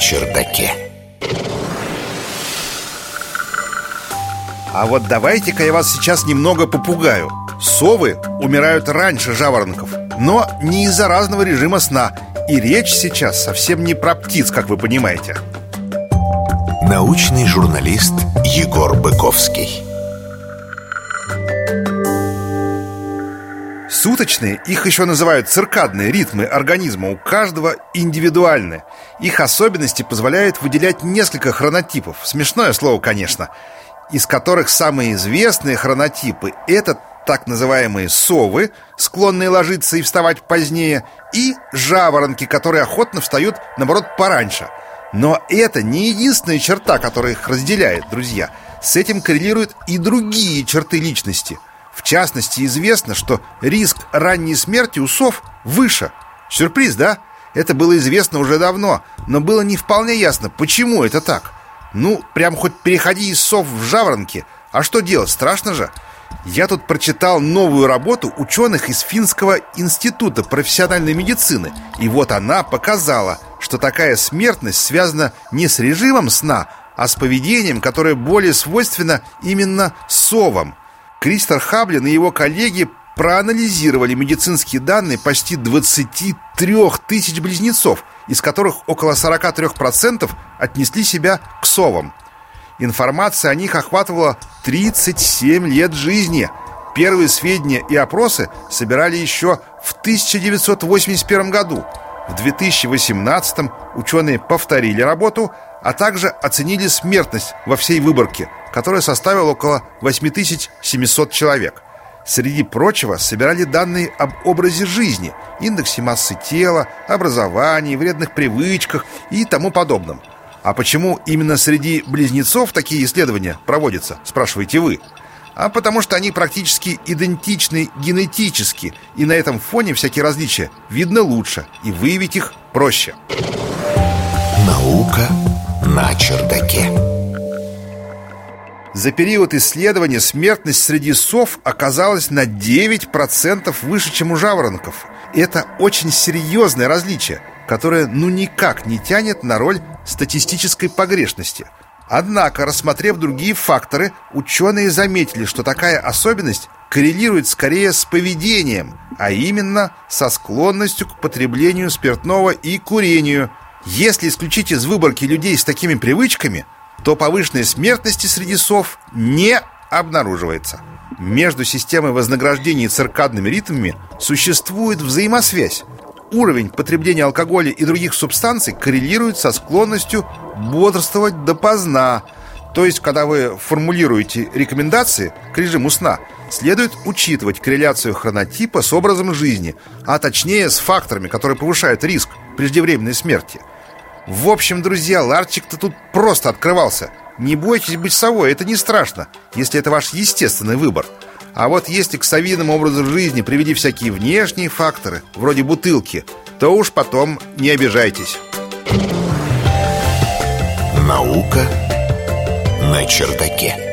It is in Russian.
чердаке. А вот давайте-ка я вас сейчас немного попугаю. Совы умирают раньше жаворонков, но не из-за разного режима сна. И речь сейчас совсем не про птиц, как вы понимаете. Научный журналист Егор Быковский. Суточные, их еще называют циркадные ритмы организма у каждого индивидуальны. Их особенности позволяют выделять несколько хронотипов. Смешное слово, конечно. Из которых самые известные хронотипы – это так называемые совы, склонные ложиться и вставать позднее, и жаворонки, которые охотно встают, наоборот, пораньше. Но это не единственная черта, которая их разделяет, друзья. С этим коррелируют и другие черты личности – в частности, известно, что риск ранней смерти у сов выше. Сюрприз, да? Это было известно уже давно, но было не вполне ясно, почему это так. Ну, прям хоть переходи из сов в жаворонки. А что делать, страшно же? Я тут прочитал новую работу ученых из Финского института профессиональной медицины. И вот она показала, что такая смертность связана не с режимом сна, а с поведением, которое более свойственно именно совам. Кристор Хаблин и его коллеги проанализировали медицинские данные почти 23 тысяч близнецов, из которых около 43% отнесли себя к совам. Информация о них охватывала 37 лет жизни. Первые сведения и опросы собирали еще в 1981 году. В 2018 ученые повторили работу, а также оценили смертность во всей выборке – которая составила около 8700 человек. Среди прочего собирали данные об образе жизни, индексе массы тела, образовании, вредных привычках и тому подобном. А почему именно среди близнецов такие исследования проводятся, спрашиваете вы? А потому что они практически идентичны генетически, и на этом фоне всякие различия видно лучше, и выявить их проще. Наука на чердаке. За период исследования смертность среди сов оказалась на 9% выше, чем у жаворонков. Это очень серьезное различие, которое ну никак не тянет на роль статистической погрешности. Однако, рассмотрев другие факторы, ученые заметили, что такая особенность коррелирует скорее с поведением, а именно со склонностью к потреблению спиртного и курению. Если исключить из выборки людей с такими привычками – то повышенной смертности среди сов не обнаруживается. Между системой вознаграждения и циркадными ритмами существует взаимосвязь. Уровень потребления алкоголя и других субстанций коррелирует со склонностью бодрствовать допоздна. То есть, когда вы формулируете рекомендации к режиму сна, следует учитывать корреляцию хронотипа с образом жизни, а точнее с факторами, которые повышают риск преждевременной смерти – в общем, друзья, ларчик-то тут просто открывался. Не бойтесь быть совой, это не страшно, если это ваш естественный выбор. А вот если к совиному образу жизни привели всякие внешние факторы, вроде бутылки, то уж потом не обижайтесь. Наука на чердаке.